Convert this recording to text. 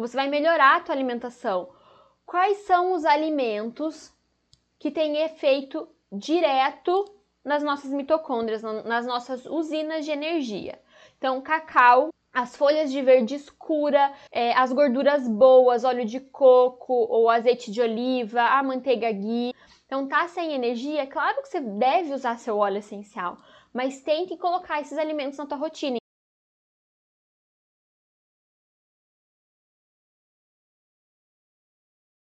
Você vai melhorar a tua alimentação. Quais são os alimentos que têm efeito direto nas nossas mitocôndrias, nas nossas usinas de energia? Então, cacau, as folhas de verde escura, é, as gorduras boas, óleo de coco ou azeite de oliva, a manteiga ghee. Então, tá sem energia? Claro que você deve usar seu óleo essencial, mas tente colocar esses alimentos na tua rotina.